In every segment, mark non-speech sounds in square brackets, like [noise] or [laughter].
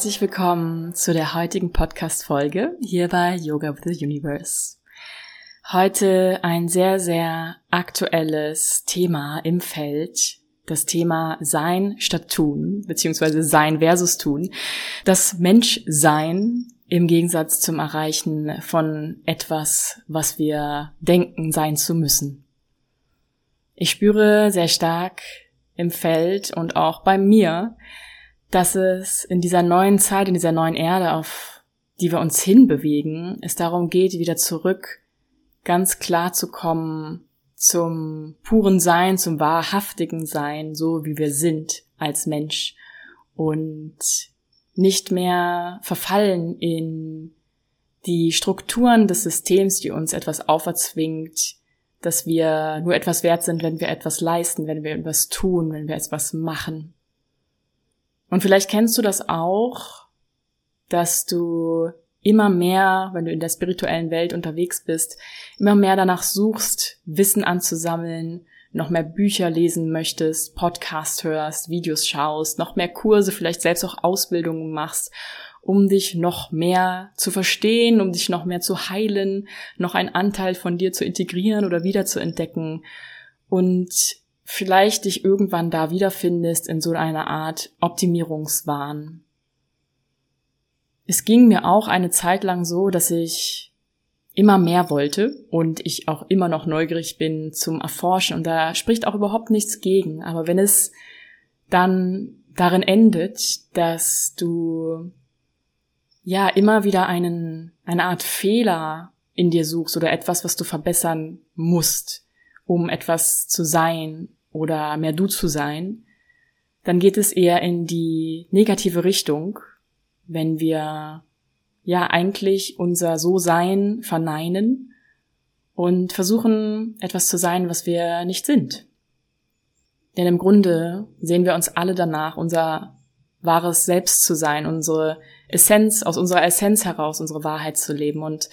Herzlich willkommen zu der heutigen Podcast-Folge hier bei Yoga with the Universe. Heute ein sehr, sehr aktuelles Thema im Feld. Das Thema Sein statt Tun, beziehungsweise Sein versus Tun. Das Menschsein im Gegensatz zum Erreichen von etwas, was wir denken sein zu müssen. Ich spüre sehr stark im Feld und auch bei mir, dass es in dieser neuen Zeit, in dieser neuen Erde, auf die wir uns hinbewegen, es darum geht, wieder zurück ganz klar zu kommen zum puren Sein, zum wahrhaftigen Sein, so wie wir sind als Mensch und nicht mehr verfallen in die Strukturen des Systems, die uns etwas auferzwingt, dass wir nur etwas wert sind, wenn wir etwas leisten, wenn wir etwas tun, wenn wir etwas machen. Und vielleicht kennst du das auch, dass du immer mehr, wenn du in der spirituellen Welt unterwegs bist, immer mehr danach suchst, Wissen anzusammeln, noch mehr Bücher lesen möchtest, Podcast hörst, Videos schaust, noch mehr Kurse, vielleicht selbst auch Ausbildungen machst, um dich noch mehr zu verstehen, um dich noch mehr zu heilen, noch einen Anteil von dir zu integrieren oder wieder zu entdecken. Und vielleicht dich irgendwann da wiederfindest in so einer Art Optimierungswahn. Es ging mir auch eine Zeit lang so, dass ich immer mehr wollte und ich auch immer noch neugierig bin zum Erforschen und da spricht auch überhaupt nichts gegen. Aber wenn es dann darin endet, dass du ja immer wieder einen, eine Art Fehler in dir suchst oder etwas, was du verbessern musst, um etwas zu sein oder mehr du zu sein, dann geht es eher in die negative Richtung, wenn wir ja eigentlich unser So-Sein verneinen und versuchen, etwas zu sein, was wir nicht sind. Denn im Grunde sehen wir uns alle danach, unser wahres Selbst zu sein, unsere Essenz, aus unserer Essenz heraus unsere Wahrheit zu leben. Und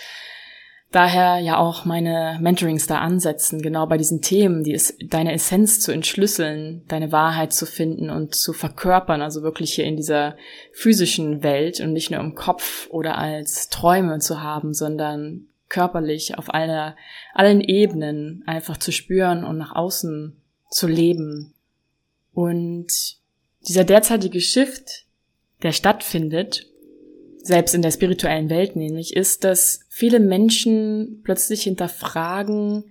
daher ja auch meine Mentorings da ansetzen, genau bei diesen Themen, die ist, deine Essenz zu entschlüsseln, deine Wahrheit zu finden und zu verkörpern, also wirklich hier in dieser physischen Welt und nicht nur im Kopf oder als Träume zu haben, sondern körperlich auf aller, allen Ebenen einfach zu spüren und nach außen zu leben. Und dieser derzeitige Shift, der stattfindet, selbst in der spirituellen Welt nämlich, ist, dass viele Menschen plötzlich hinterfragen,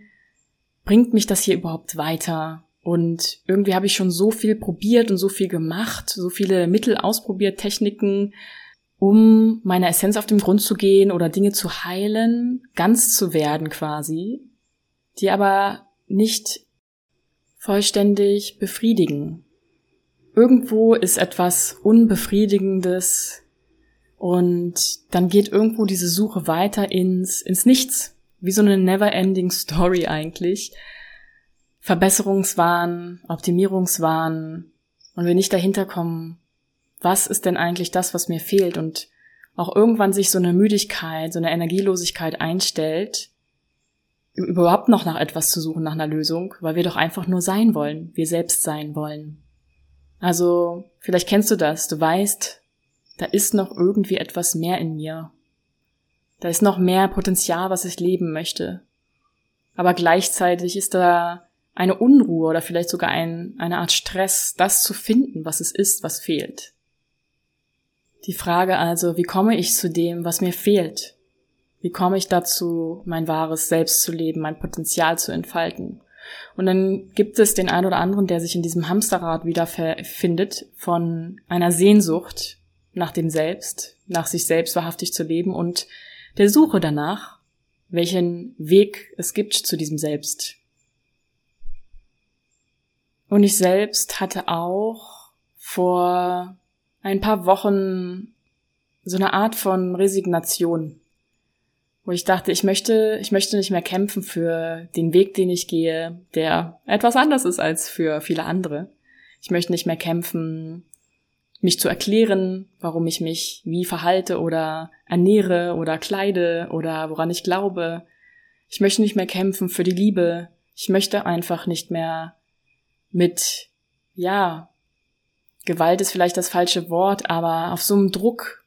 bringt mich das hier überhaupt weiter? Und irgendwie habe ich schon so viel probiert und so viel gemacht, so viele Mittel ausprobiert, Techniken, um meiner Essenz auf den Grund zu gehen oder Dinge zu heilen, ganz zu werden quasi, die aber nicht vollständig befriedigen. Irgendwo ist etwas Unbefriedigendes und dann geht irgendwo diese Suche weiter ins, ins Nichts. Wie so eine never-ending Story eigentlich. Verbesserungswahn, Optimierungswahn. Und wir nicht dahinter kommen, was ist denn eigentlich das, was mir fehlt? Und auch irgendwann sich so eine Müdigkeit, so eine Energielosigkeit einstellt, überhaupt noch nach etwas zu suchen, nach einer Lösung, weil wir doch einfach nur sein wollen, wir selbst sein wollen. Also, vielleicht kennst du das, du weißt, da ist noch irgendwie etwas mehr in mir. Da ist noch mehr Potenzial, was ich leben möchte. Aber gleichzeitig ist da eine Unruhe oder vielleicht sogar ein, eine Art Stress, das zu finden, was es ist, was fehlt. Die Frage also, wie komme ich zu dem, was mir fehlt? Wie komme ich dazu, mein wahres Selbst zu leben, mein Potenzial zu entfalten? Und dann gibt es den einen oder anderen, der sich in diesem Hamsterrad wiederfindet von einer Sehnsucht nach dem Selbst, nach sich selbst wahrhaftig zu leben und der Suche danach, welchen Weg es gibt zu diesem Selbst. Und ich selbst hatte auch vor ein paar Wochen so eine Art von Resignation, wo ich dachte, ich möchte, ich möchte nicht mehr kämpfen für den Weg, den ich gehe, der etwas anders ist als für viele andere. Ich möchte nicht mehr kämpfen mich zu erklären, warum ich mich wie verhalte oder ernähre oder kleide oder woran ich glaube. Ich möchte nicht mehr kämpfen für die Liebe. Ich möchte einfach nicht mehr mit, ja, Gewalt ist vielleicht das falsche Wort, aber auf so einem Druck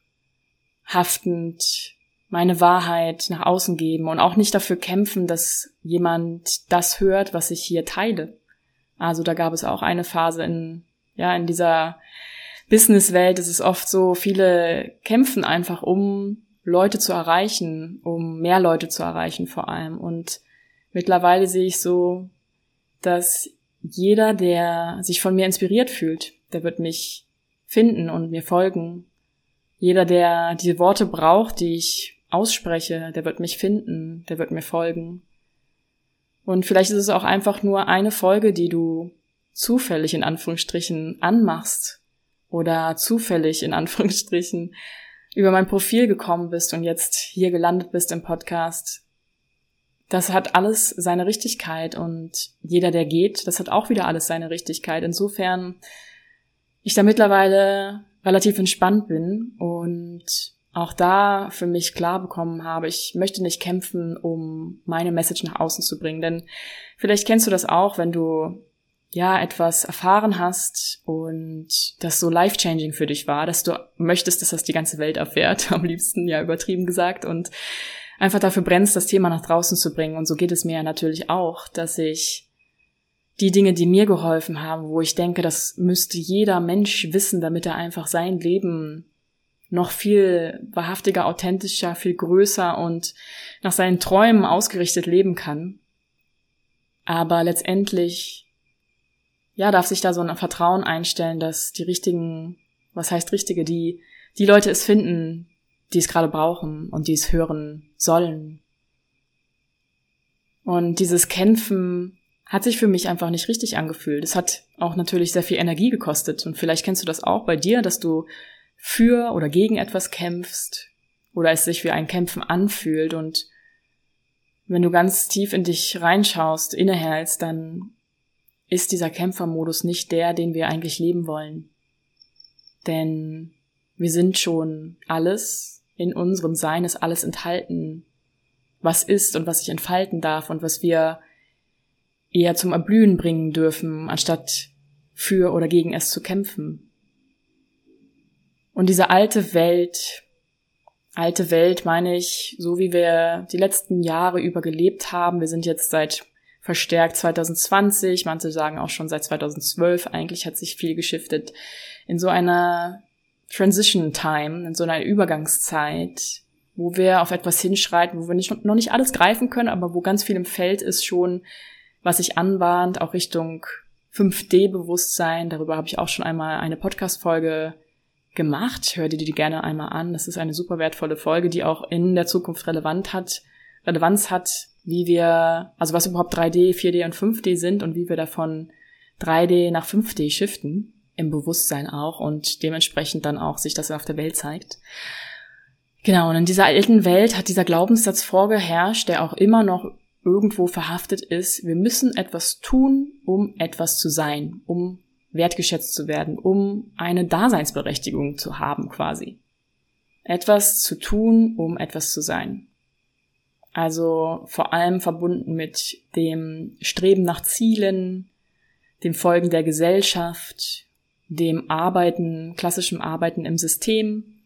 haftend meine Wahrheit nach außen geben und auch nicht dafür kämpfen, dass jemand das hört, was ich hier teile. Also da gab es auch eine Phase in, ja, in dieser Businesswelt ist es oft so, viele kämpfen einfach, um Leute zu erreichen, um mehr Leute zu erreichen vor allem. Und mittlerweile sehe ich so, dass jeder, der sich von mir inspiriert fühlt, der wird mich finden und mir folgen. Jeder, der diese Worte braucht, die ich ausspreche, der wird mich finden, der wird mir folgen. Und vielleicht ist es auch einfach nur eine Folge, die du zufällig in Anführungsstrichen anmachst oder zufällig in Anführungsstrichen über mein Profil gekommen bist und jetzt hier gelandet bist im Podcast. Das hat alles seine Richtigkeit und jeder, der geht, das hat auch wieder alles seine Richtigkeit. Insofern ich da mittlerweile relativ entspannt bin und auch da für mich klar bekommen habe, ich möchte nicht kämpfen, um meine Message nach außen zu bringen. Denn vielleicht kennst du das auch, wenn du ja etwas erfahren hast und das so life-changing für dich war, dass du möchtest, dass das die ganze Welt erfährt, [laughs] am liebsten ja übertrieben gesagt, und einfach dafür brennst, das Thema nach draußen zu bringen. Und so geht es mir ja natürlich auch, dass ich die Dinge, die mir geholfen haben, wo ich denke, das müsste jeder Mensch wissen, damit er einfach sein Leben noch viel wahrhaftiger, authentischer, viel größer und nach seinen Träumen ausgerichtet leben kann. Aber letztendlich, ja, darf sich da so ein Vertrauen einstellen, dass die richtigen, was heißt richtige, die, die Leute es finden, die es gerade brauchen und die es hören sollen. Und dieses Kämpfen hat sich für mich einfach nicht richtig angefühlt. Es hat auch natürlich sehr viel Energie gekostet. Und vielleicht kennst du das auch bei dir, dass du für oder gegen etwas kämpfst oder es sich wie ein Kämpfen anfühlt. Und wenn du ganz tief in dich reinschaust, innehältst, dann ist dieser Kämpfermodus nicht der, den wir eigentlich leben wollen. Denn wir sind schon alles, in unserem Sein ist alles enthalten, was ist und was sich entfalten darf und was wir eher zum Erblühen bringen dürfen, anstatt für oder gegen es zu kämpfen. Und diese alte Welt, alte Welt meine ich, so wie wir die letzten Jahre über gelebt haben, wir sind jetzt seit verstärkt 2020, manche sagen auch schon seit 2012, eigentlich hat sich viel geschiftet, in so einer Transition Time, in so einer Übergangszeit, wo wir auf etwas hinschreiten, wo wir nicht, noch nicht alles greifen können, aber wo ganz viel im Feld ist schon, was sich anbahnt, auch Richtung 5D-Bewusstsein. Darüber habe ich auch schon einmal eine Podcast-Folge gemacht. Hör dir die gerne einmal an. Das ist eine super wertvolle Folge, die auch in der Zukunft relevant hat, Relevanz hat, wie wir, also was überhaupt 3D, 4D und 5D sind und wie wir davon 3D nach 5D shiften, im Bewusstsein auch und dementsprechend dann auch sich das auf der Welt zeigt. Genau, und in dieser alten Welt hat dieser Glaubenssatz vorgeherrscht, der auch immer noch irgendwo verhaftet ist, wir müssen etwas tun, um etwas zu sein, um wertgeschätzt zu werden, um eine Daseinsberechtigung zu haben quasi. Etwas zu tun, um etwas zu sein. Also vor allem verbunden mit dem Streben nach Zielen, dem Folgen der Gesellschaft, dem Arbeiten, klassischem Arbeiten im System,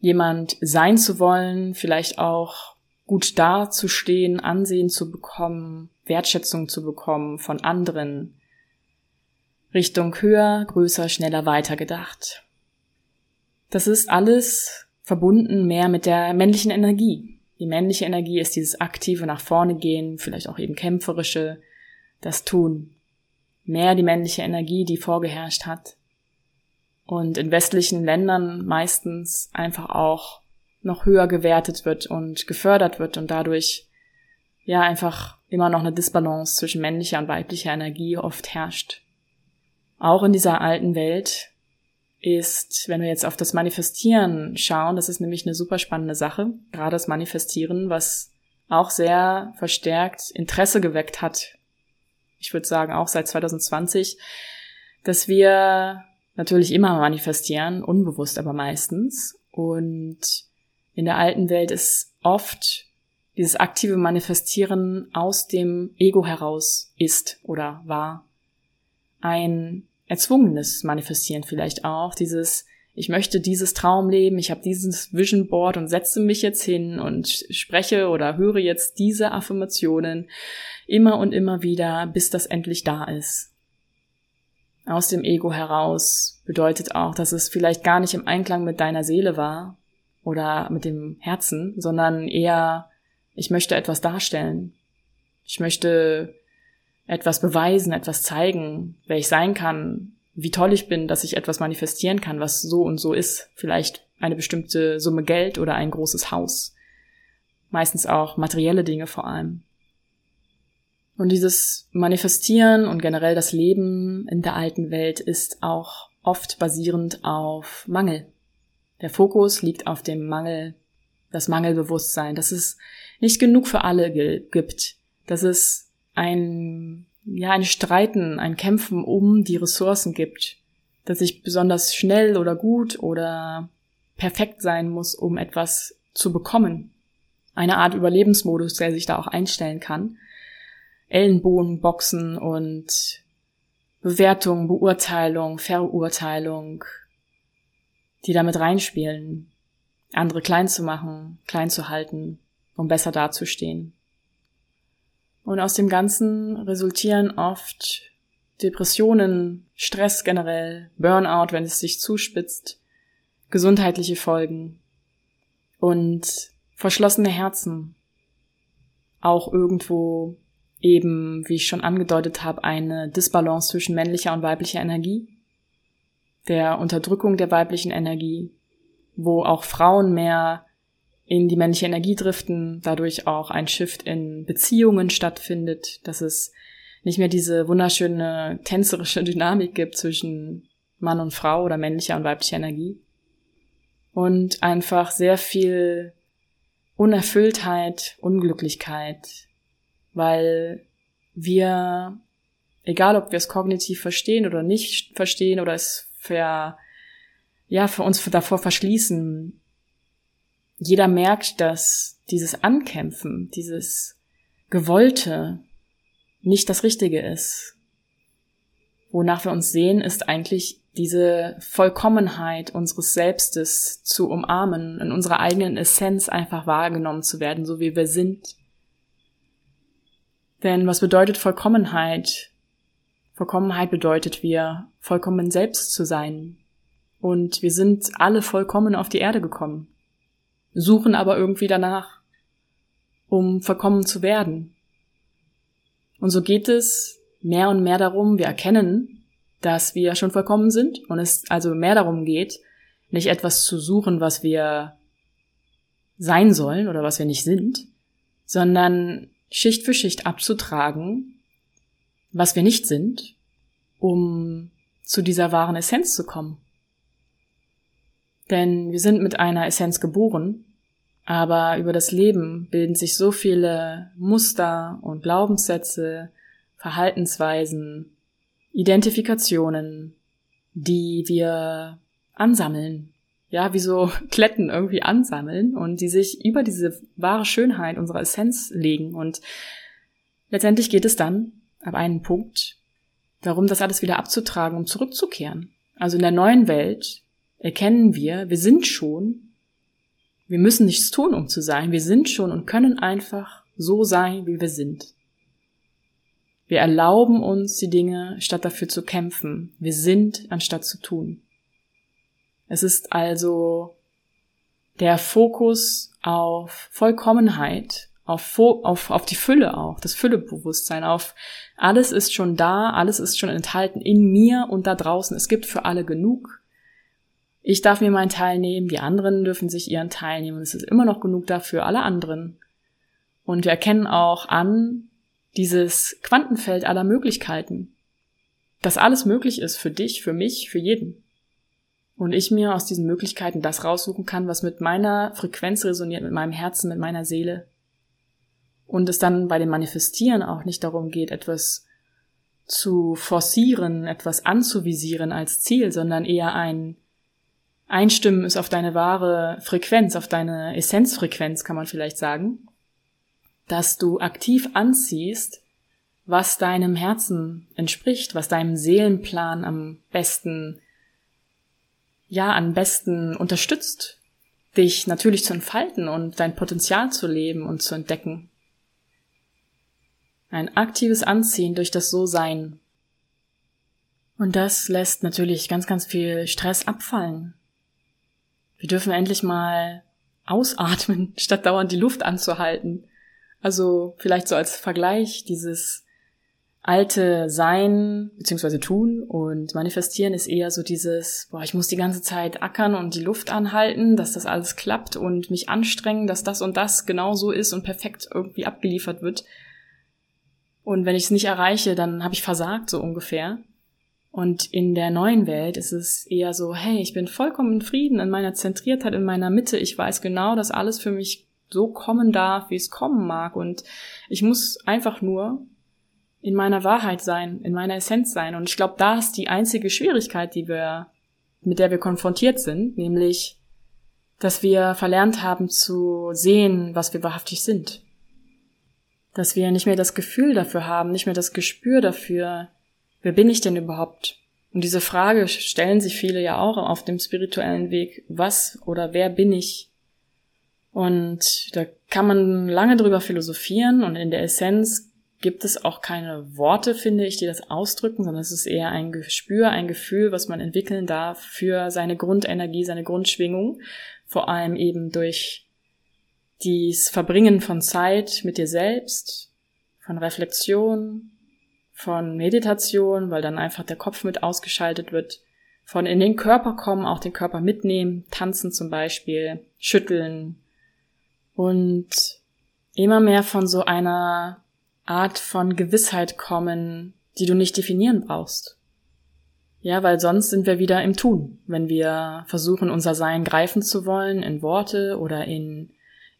jemand sein zu wollen, vielleicht auch gut dazustehen, Ansehen zu bekommen, Wertschätzung zu bekommen von anderen. Richtung höher, größer, schneller weitergedacht. Das ist alles verbunden mehr mit der männlichen Energie. Die männliche Energie ist dieses aktive nach vorne gehen, vielleicht auch eben kämpferische, das Tun. Mehr die männliche Energie, die vorgeherrscht hat. Und in westlichen Ländern meistens einfach auch noch höher gewertet wird und gefördert wird und dadurch ja einfach immer noch eine Disbalance zwischen männlicher und weiblicher Energie oft herrscht. Auch in dieser alten Welt ist, wenn wir jetzt auf das Manifestieren schauen, das ist nämlich eine super spannende Sache, gerade das Manifestieren, was auch sehr verstärkt Interesse geweckt hat. Ich würde sagen auch seit 2020, dass wir natürlich immer manifestieren, unbewusst aber meistens und in der alten Welt ist oft dieses aktive Manifestieren aus dem Ego heraus ist oder war. Ein erzwungenes Manifestieren vielleicht auch, dieses ich möchte dieses Traumleben, ich habe dieses Vision Board und setze mich jetzt hin und spreche oder höre jetzt diese Affirmationen immer und immer wieder, bis das endlich da ist. Aus dem Ego heraus bedeutet auch, dass es vielleicht gar nicht im Einklang mit deiner Seele war oder mit dem Herzen, sondern eher, ich möchte etwas darstellen. Ich möchte etwas beweisen, etwas zeigen, wer ich sein kann, wie toll ich bin, dass ich etwas manifestieren kann, was so und so ist. Vielleicht eine bestimmte Summe Geld oder ein großes Haus. Meistens auch materielle Dinge vor allem. Und dieses Manifestieren und generell das Leben in der alten Welt ist auch oft basierend auf Mangel. Der Fokus liegt auf dem Mangel, das Mangelbewusstsein, dass es nicht genug für alle gibt, dass es ein ja, ein Streiten, ein Kämpfen um die Ressourcen gibt, dass ich besonders schnell oder gut oder perfekt sein muss, um etwas zu bekommen. Eine Art Überlebensmodus, der sich da auch einstellen kann. Ellenbogen, Boxen und Bewertung, Beurteilung, Verurteilung, die damit reinspielen, andere klein zu machen, klein zu halten, um besser dazustehen. Und aus dem Ganzen resultieren oft Depressionen, Stress generell, Burnout, wenn es sich zuspitzt, gesundheitliche Folgen und verschlossene Herzen. Auch irgendwo eben, wie ich schon angedeutet habe, eine Disbalance zwischen männlicher und weiblicher Energie, der Unterdrückung der weiblichen Energie, wo auch Frauen mehr in die männliche Energie driften, dadurch auch ein Shift in Beziehungen stattfindet, dass es nicht mehr diese wunderschöne tänzerische [laughs] Dynamik gibt zwischen Mann und Frau oder männlicher und weiblicher Energie. Und einfach sehr viel Unerfülltheit, Unglücklichkeit, weil wir, egal ob wir es kognitiv verstehen oder nicht verstehen oder es für, ja, für uns davor verschließen, jeder merkt, dass dieses Ankämpfen, dieses Gewollte nicht das Richtige ist. Wonach wir uns sehen, ist eigentlich diese Vollkommenheit unseres Selbstes zu umarmen, in unserer eigenen Essenz einfach wahrgenommen zu werden, so wie wir sind. Denn was bedeutet Vollkommenheit? Vollkommenheit bedeutet, wir vollkommen selbst zu sein. Und wir sind alle vollkommen auf die Erde gekommen suchen aber irgendwie danach, um vollkommen zu werden. Und so geht es mehr und mehr darum, wir erkennen, dass wir schon vollkommen sind und es also mehr darum geht, nicht etwas zu suchen, was wir sein sollen oder was wir nicht sind, sondern Schicht für Schicht abzutragen, was wir nicht sind, um zu dieser wahren Essenz zu kommen. Denn wir sind mit einer Essenz geboren, aber über das Leben bilden sich so viele Muster und Glaubenssätze, Verhaltensweisen, Identifikationen, die wir ansammeln. Ja, wie so [laughs] Kletten irgendwie ansammeln und die sich über diese wahre Schönheit unserer Essenz legen. Und letztendlich geht es dann ab einem Punkt darum, das alles wieder abzutragen, um zurückzukehren. Also in der neuen Welt erkennen wir, wir sind schon, wir müssen nichts tun, um zu sein, wir sind schon und können einfach so sein, wie wir sind. Wir erlauben uns die Dinge, statt dafür zu kämpfen. Wir sind, anstatt zu tun. Es ist also der Fokus auf Vollkommenheit, auf, auf, auf die Fülle auch, das Füllebewusstsein, auf alles ist schon da, alles ist schon enthalten in mir und da draußen. Es gibt für alle genug. Ich darf mir meinen Teil nehmen, die anderen dürfen sich ihren Teil nehmen. Es ist immer noch genug da für alle anderen. Und wir erkennen auch an dieses Quantenfeld aller Möglichkeiten. Dass alles möglich ist für dich, für mich, für jeden. Und ich mir aus diesen Möglichkeiten das raussuchen kann, was mit meiner Frequenz resoniert, mit meinem Herzen, mit meiner Seele. Und es dann bei dem Manifestieren auch nicht darum geht, etwas zu forcieren, etwas anzuvisieren als Ziel, sondern eher ein einstimmen ist auf deine wahre Frequenz, auf deine Essenzfrequenz, kann man vielleicht sagen, dass du aktiv anziehst, was deinem Herzen entspricht, was deinem Seelenplan am besten, ja, am besten unterstützt, dich natürlich zu entfalten und dein Potenzial zu leben und zu entdecken. Ein aktives Anziehen durch das So-Sein. Und das lässt natürlich ganz, ganz viel Stress abfallen. Wir dürfen endlich mal ausatmen, [laughs] statt dauernd die Luft anzuhalten. Also vielleicht so als Vergleich, dieses alte Sein bzw. Tun und Manifestieren ist eher so dieses, boah, ich muss die ganze Zeit ackern und die Luft anhalten, dass das alles klappt und mich anstrengen, dass das und das genau so ist und perfekt irgendwie abgeliefert wird. Und wenn ich es nicht erreiche, dann habe ich versagt, so ungefähr. Und in der neuen Welt ist es eher so, hey, ich bin vollkommen in Frieden, in meiner Zentriertheit, in meiner Mitte. Ich weiß genau, dass alles für mich so kommen darf, wie es kommen mag. Und ich muss einfach nur in meiner Wahrheit sein, in meiner Essenz sein. Und ich glaube, da ist die einzige Schwierigkeit, die wir, mit der wir konfrontiert sind, nämlich, dass wir verlernt haben zu sehen, was wir wahrhaftig sind. Dass wir nicht mehr das Gefühl dafür haben, nicht mehr das Gespür dafür, wer bin ich denn überhaupt? Und diese Frage stellen sich viele ja auch auf dem spirituellen Weg. Was oder wer bin ich? Und da kann man lange drüber philosophieren und in der Essenz gibt es auch keine Worte, finde ich, die das ausdrücken, sondern es ist eher ein Gespür, ein Gefühl, was man entwickeln darf für seine Grundenergie, seine Grundschwingung, vor allem eben durch dies Verbringen von Zeit mit dir selbst, von Reflexion, von Meditation, weil dann einfach der Kopf mit ausgeschaltet wird, von in den Körper kommen, auch den Körper mitnehmen, tanzen zum Beispiel, schütteln und immer mehr von so einer Art von Gewissheit kommen, die du nicht definieren brauchst. Ja, weil sonst sind wir wieder im Tun, wenn wir versuchen, unser Sein greifen zu wollen in Worte oder in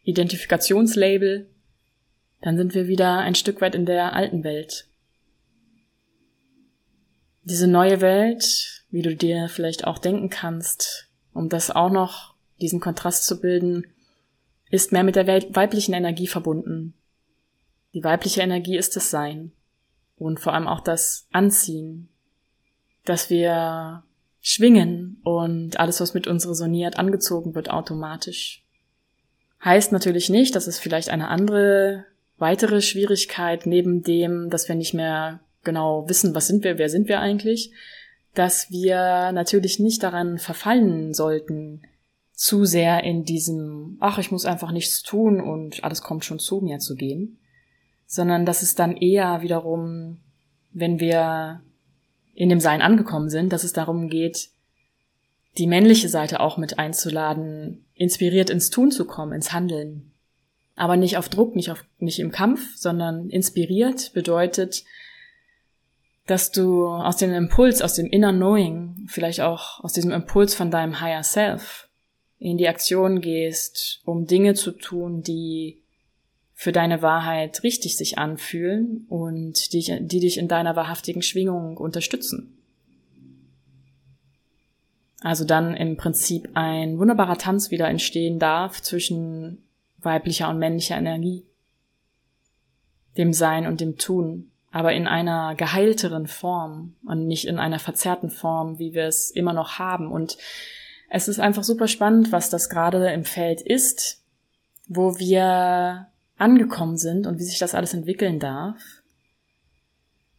Identifikationslabel, dann sind wir wieder ein Stück weit in der alten Welt. Diese neue Welt, wie du dir vielleicht auch denken kannst, um das auch noch, diesen Kontrast zu bilden, ist mehr mit der weiblichen Energie verbunden. Die weibliche Energie ist das Sein und vor allem auch das Anziehen, dass wir schwingen und alles, was mit uns resoniert, angezogen wird automatisch. Heißt natürlich nicht, dass es vielleicht eine andere, weitere Schwierigkeit neben dem, dass wir nicht mehr genau wissen, was sind wir, wer sind wir eigentlich, dass wir natürlich nicht daran verfallen sollten, zu sehr in diesem, ach, ich muss einfach nichts tun und alles kommt schon zu mir zu gehen, sondern dass es dann eher wiederum, wenn wir in dem Sein angekommen sind, dass es darum geht, die männliche Seite auch mit einzuladen, inspiriert ins Tun zu kommen, ins Handeln. Aber nicht auf Druck, nicht auf, nicht im Kampf, sondern inspiriert bedeutet, dass du aus dem Impuls, aus dem Inner Knowing, vielleicht auch aus diesem Impuls von deinem Higher Self in die Aktion gehst, um Dinge zu tun, die für deine Wahrheit richtig sich anfühlen und die, die dich in deiner wahrhaftigen Schwingung unterstützen. Also dann im Prinzip ein wunderbarer Tanz wieder entstehen darf zwischen weiblicher und männlicher Energie, dem Sein und dem Tun, aber in einer geheilteren Form und nicht in einer verzerrten Form, wie wir es immer noch haben. Und es ist einfach super spannend, was das gerade im Feld ist, wo wir angekommen sind und wie sich das alles entwickeln darf,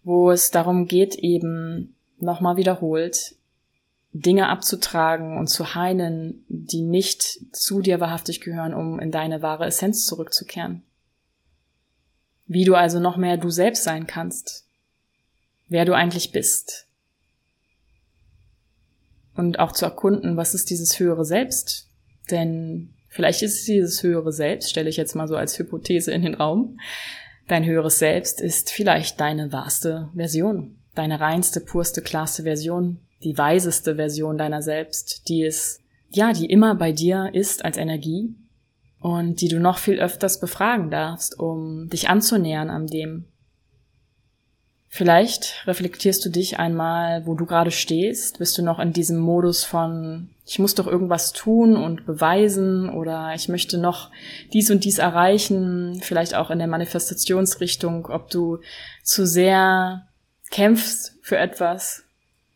wo es darum geht, eben nochmal wiederholt, Dinge abzutragen und zu heilen, die nicht zu dir wahrhaftig gehören, um in deine wahre Essenz zurückzukehren. Wie du also noch mehr du selbst sein kannst, wer du eigentlich bist. Und auch zu erkunden, was ist dieses höhere Selbst? Denn Vielleicht ist es dieses höhere Selbst, stelle ich jetzt mal so als Hypothese in den Raum. Dein höheres Selbst ist vielleicht deine wahrste Version, deine reinste, purste, klarste Version, die weiseste Version deiner selbst, die es, ja, die immer bei dir ist als Energie und die du noch viel öfters befragen darfst, um dich anzunähern an dem. Vielleicht reflektierst du dich einmal, wo du gerade stehst. Bist du noch in diesem Modus von, ich muss doch irgendwas tun und beweisen oder ich möchte noch dies und dies erreichen. Vielleicht auch in der Manifestationsrichtung, ob du zu sehr kämpfst für etwas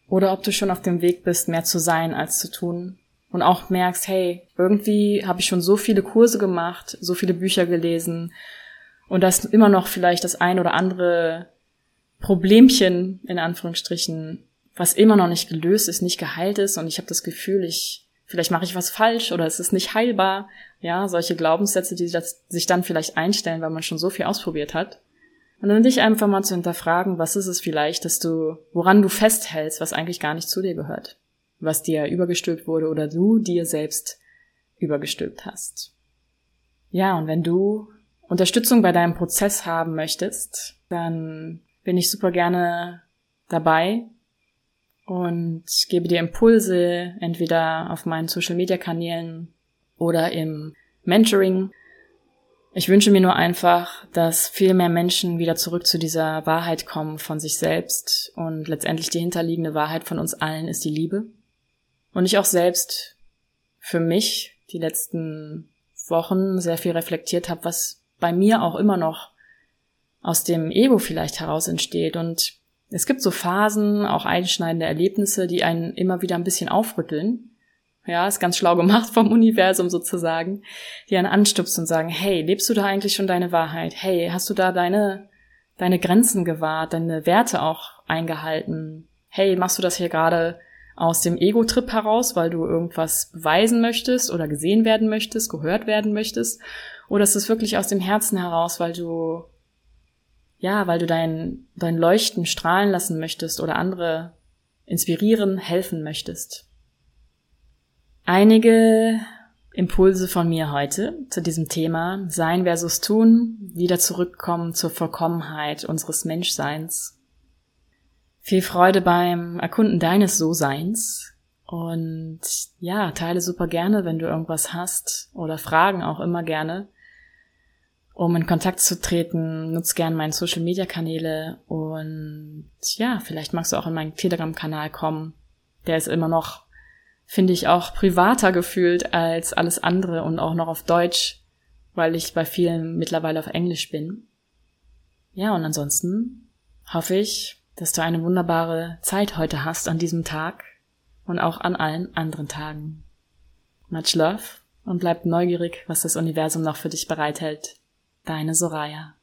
oder ob du schon auf dem Weg bist, mehr zu sein als zu tun. Und auch merkst, hey, irgendwie habe ich schon so viele Kurse gemacht, so viele Bücher gelesen und da ist immer noch vielleicht das ein oder andere Problemchen in Anführungsstrichen, was immer noch nicht gelöst ist, nicht geheilt ist und ich habe das Gefühl, ich vielleicht mache ich was falsch oder es ist nicht heilbar. Ja, solche Glaubenssätze, die sich dann vielleicht einstellen, weil man schon so viel ausprobiert hat. Und dann dich einfach mal zu hinterfragen, was ist es vielleicht, dass du, woran du festhältst, was eigentlich gar nicht zu dir gehört, was dir übergestülpt wurde oder du dir selbst übergestülpt hast. Ja, und wenn du Unterstützung bei deinem Prozess haben möchtest, dann bin ich super gerne dabei und gebe dir Impulse, entweder auf meinen Social-Media-Kanälen oder im Mentoring. Ich wünsche mir nur einfach, dass viel mehr Menschen wieder zurück zu dieser Wahrheit kommen von sich selbst und letztendlich die hinterliegende Wahrheit von uns allen ist die Liebe. Und ich auch selbst für mich die letzten Wochen sehr viel reflektiert habe, was bei mir auch immer noch aus dem Ego vielleicht heraus entsteht. Und es gibt so Phasen, auch einschneidende Erlebnisse, die einen immer wieder ein bisschen aufrütteln. Ja, ist ganz schlau gemacht vom Universum sozusagen, die einen anstupsen und sagen, hey, lebst du da eigentlich schon deine Wahrheit? Hey, hast du da deine, deine Grenzen gewahrt, deine Werte auch eingehalten? Hey, machst du das hier gerade aus dem Ego-Trip heraus, weil du irgendwas beweisen möchtest oder gesehen werden möchtest, gehört werden möchtest? Oder ist es wirklich aus dem Herzen heraus, weil du ja, weil du dein, dein Leuchten strahlen lassen möchtest oder andere inspirieren, helfen möchtest. Einige Impulse von mir heute zu diesem Thema Sein versus Tun, wieder zurückkommen zur Vollkommenheit unseres Menschseins. Viel Freude beim Erkunden deines So-Seins und ja, teile super gerne, wenn du irgendwas hast oder Fragen auch immer gerne um in Kontakt zu treten, nutz gern meine Social Media Kanäle und ja, vielleicht magst du auch in meinen Telegram Kanal kommen. Der ist immer noch, finde ich, auch privater gefühlt als alles andere und auch noch auf Deutsch, weil ich bei vielen mittlerweile auf Englisch bin. Ja, und ansonsten hoffe ich, dass du eine wunderbare Zeit heute hast an diesem Tag und auch an allen anderen Tagen. Much love und bleib neugierig, was das Universum noch für dich bereithält. Deine Soraya.